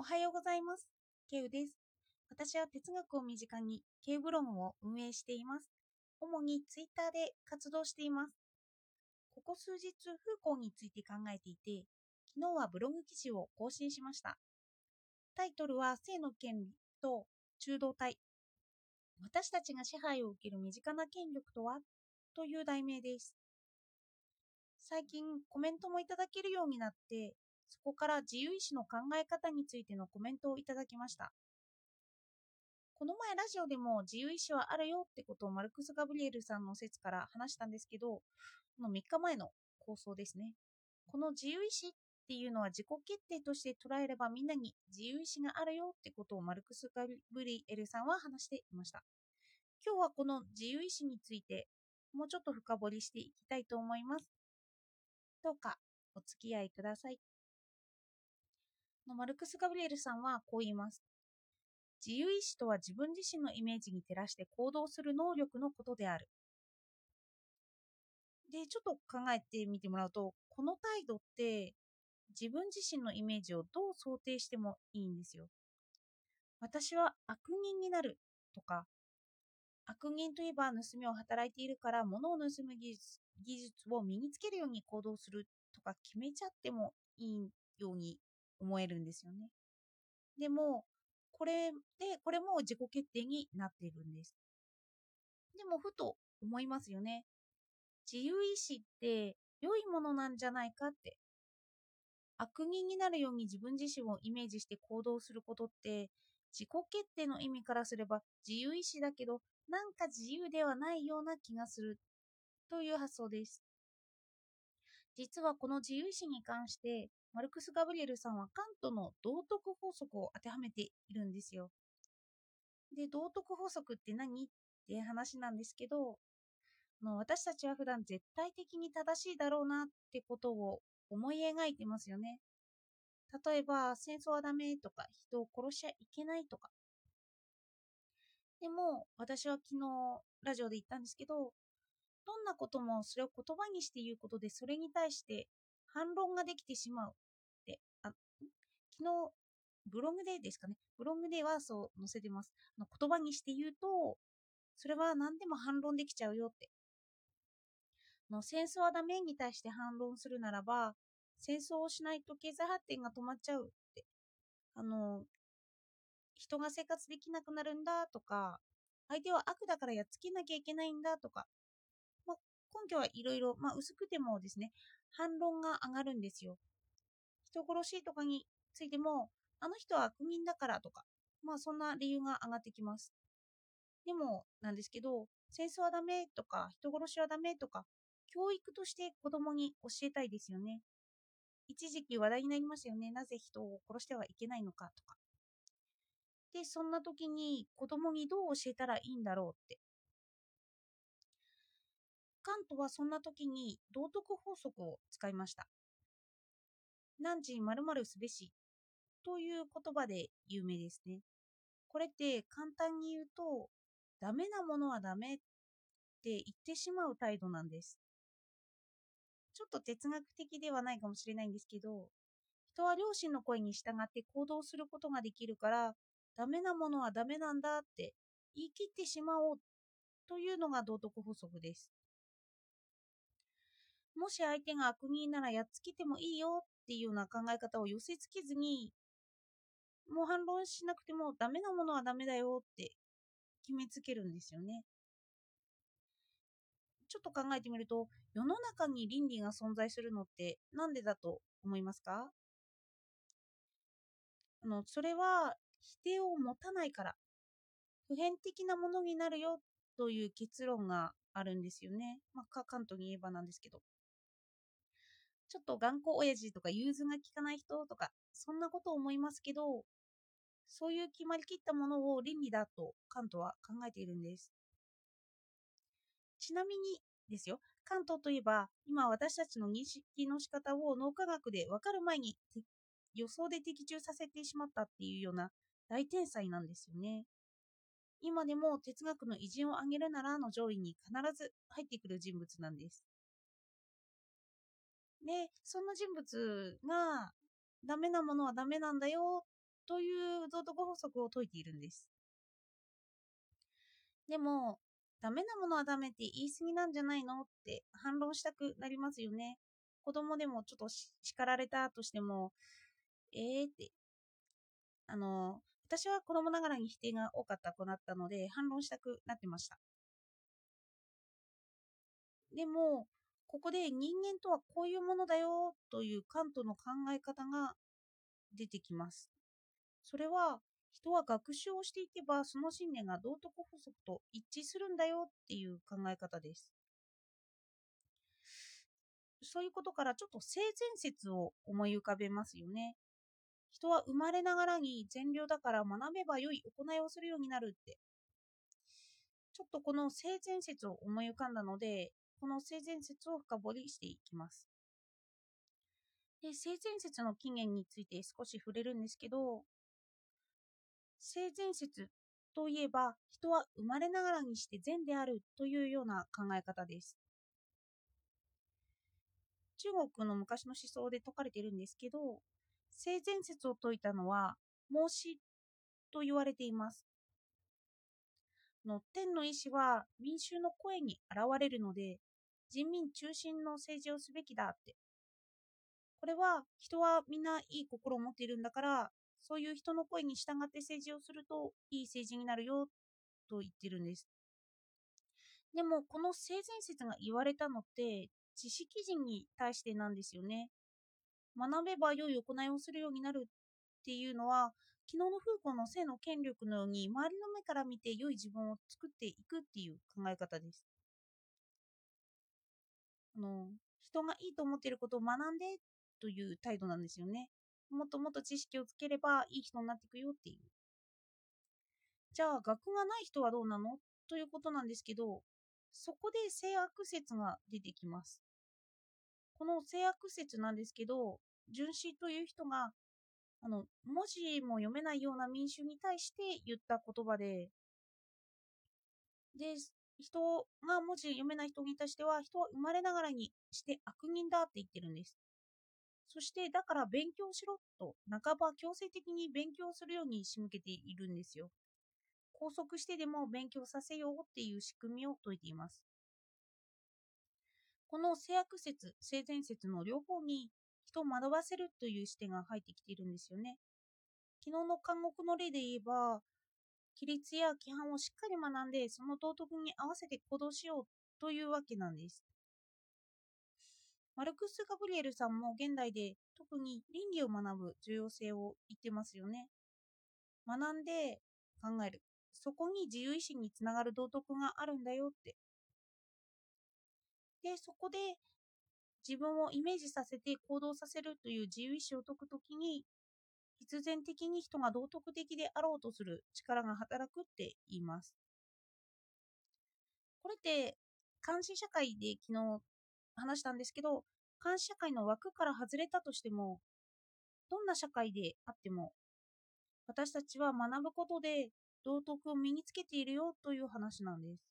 おはようございます。ケウです。私は哲学を身近にケウブログを運営しています。主にツイッターで活動しています。ここ数日、風光について考えていて、昨日はブログ記事を更新しました。タイトルは性の権利と中道体。私たちが支配を受ける身近な権力とは？という題名です。最近コメントもいただけるようになってそこから自由意志の考え方についてのコメントをいただきました。この前ラジオでも自由意志はあるよってことをマルクス・ガブリエルさんの説から話したんですけど、この3日前の構想ですね。この自由意志っていうのは自己決定として捉えればみんなに自由意志があるよってことをマルクス・ガブリエルさんは話していました。今日はこの自由意志についてもうちょっと深掘りしていきたいと思います。どうかお付き合いください。のマルクス・ガブリエルさんはこう言います。自由意志とは自分自身のイメージに照らして行動する能力のことである。で、ちょっと考えてみてもらうと、この態度って自分自身のイメージをどう想定してもいいんですよ。私は悪人になるとか、悪人といえば盗みを働いているから物を盗む技術技術を身につけるように行動するとか決めちゃってもいいように思えるんですよね。でも、これで、これも自己決定になっているんです。でも、ふと思いますよね。自由意志って良いものなんじゃないかって。悪人になるように自分自身をイメージして行動することって自己決定の意味からすれば自由意志だけどなんか自由ではないような気がするという発想です。実はこの自由意志に関してマルクス・ガブリエルさんはカントの道徳法則を当てはめているんですよ。で、道徳法則って何？って話なんですけど、の私たちは普段絶対的に正しいだろうなってことを思い描いてますよね。例えば、戦争はダメとか、人を殺しちゃいけないとか。でも、私は昨日ラジオで言ったんですけど、どんなこともそれを言葉にして言うことで、それに対して反論ができてしまう。昨日、ブログでですかね、ブログではそう載せてます。あの言葉にして言うと、それは何でも反論できちゃうよって。の戦争はダメに対して反論するならば、戦争をしないと経済発展が止まっちゃうって。あの、人が生活できなくなるんだとか、相手は悪だからやっつけなきゃいけないんだとか、まあ、根拠はいろいろ、まあ、薄くてもですね、反論が上がるんですよ。人殺しとかについても、あの人は悪人だからとか、まあそんな理由が上がってきます。でもなんですけど、戦争はダメとか、人殺しはダメとか、教育として子供に教えたいですよね。一時期話題になりましたよね。なぜ人を殺してはいけないのかとか。で、そんな時に子供にどう教えたらいいんだろうって。カントはそんな時に道徳法則を使いました。何時〇〇すべしという言葉で有名ですね。これって簡単に言うと、ダメなものはダメって言ってしまう態度なんです。ちょっと哲学的ではないかもしれないんですけど、人は両親の声に従って行動することができるから、ダメなものはダメなんだって言い切ってしまおうというのが道徳法則です。もし相手が悪人ならやっつけてもいいよっていうような考え方を寄せつけずに、もう反論しなくてもダメなものはダメだよって決めつけるんですよね。ちょっと考えてみると、世の中に倫理が存在するのって何でだと思いますか？あの、それは否定を持たないから、普遍的なものになるよという結論があるんですよね。まあ、関東に言えばなんですけど。ちょっと頑固親父とか融通が利かない人とか、そんなことを思いますけど、そういう決まりきったものを倫理だとカントは考えているんです。ちなみにですよ、カントといえば、今私たちの認識の仕方を脳科学で分かる前に予想で的中させてしまったっていうような大天才なんですよね。今でも哲学の偉人を挙げるならの上位に必ず入ってくる人物なんです。で、その人物がダメなものはダメなんだよという道徳法則を説いているんです。でも、ダメなものはダメって言い過ぎなんじゃないのって反論したくなりますよね。子供でもちょっと叱られたとしても、えーって、あの、私は子供ながらに否定が多かった子だったので反論したくなってました。でも、ここで人間とはこういうものだよというカントの考え方が出てきます。それは人は学習をしていけばその信念が道徳法則と一致するんだよっていう考え方です。そういうことからちょっと性善説を思い浮かべますよね。人は生まれながらに善良だから学べば良い行いをするようになるって。ちょっとこの性善説を思い浮かんだので、この性善説を深掘りしていきます。で性善説の起源について少し触れるんですけど、性善説といえば人は生まれながらにして善であるというような考え方です。中国の昔の思想で説かれているんですけど、性善説を説いたのは孟子と言われています。の天の意志は民衆の声に現れるので人民中心の政治をすべきだって。これは人はみんないい心を持っているんだから、そういう人の声に従って政治をするといい政治になるよと言ってるんです。でもこの性善説が言われたのって知識人に対してなんですよね。学べば良い行いをするようになるっていうのは昨日のフーコの性の権力のように周りの目から見て良い自分を作っていくっていう考え方です。あの人がいいと思っていることを学んでという態度なんですよね。もっともっと知識をつければいい人になっていくよっていう。じゃあ、学がない人はどうなのということなんですけど、そこで性悪説が出てきます。この性悪説なんですけど、純子という人が、あの、文字も読めないような民衆に対して言った言葉で、で、人が文字読めない人に対しては、人は生まれながらにして悪人だって言ってるんです。そして、だから勉強しろと、半ば強制的に勉強するように仕向けているんですよ。拘束してでも勉強させようっていう仕組みを説いています。この性悪説、性善説の両方に人を惑わせるという視点が入ってきているんですよね。昨日の監獄の例で言えば、規律や規範をしっかり学んで、その道徳に合わせて行動しようというわけなんです。マルクス・ガブリエルさんも現代で特に倫理を学ぶ重要性を言ってますよね。学んで考える。そこに自由意志につながる道徳があるんだよって。で、そこで自分をイメージさせて行動させるという自由意志を解くときに、必然的に人が道徳的であろうとする力が働くって言います。これって監視社会で昨日話したんですけど、監視社会の枠から外れたとしても、どんな社会であっても、私たちは学ぶことで道徳を身につけているよという話なんです。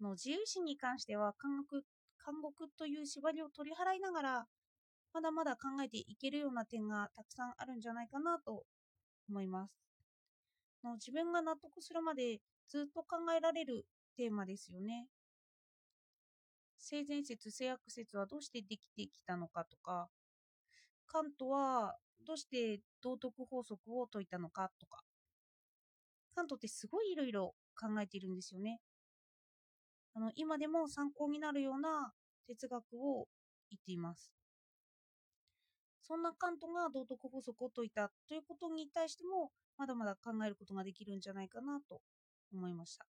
の自由意志に関しては監獄監獄という縛りを取り払いながらまだまだ考えていけるような点がたくさんあるんじゃないかなと思います。の自分が納得するまでずっと考えられるテーマですよね。性善説、性悪説はどうしてできてきたのかとか、カントはどうして道徳法則を説いたのかとか、カントってすごいいろいろ考えているんですよね。あの今でも参考になるような哲学を言っています。そんなカントが道徳法則を説いたということに対しても、まだまだ考えることができるんじゃないかなと思いました。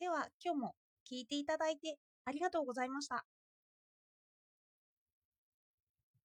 では、今日も聞いていただいてありがとうございました。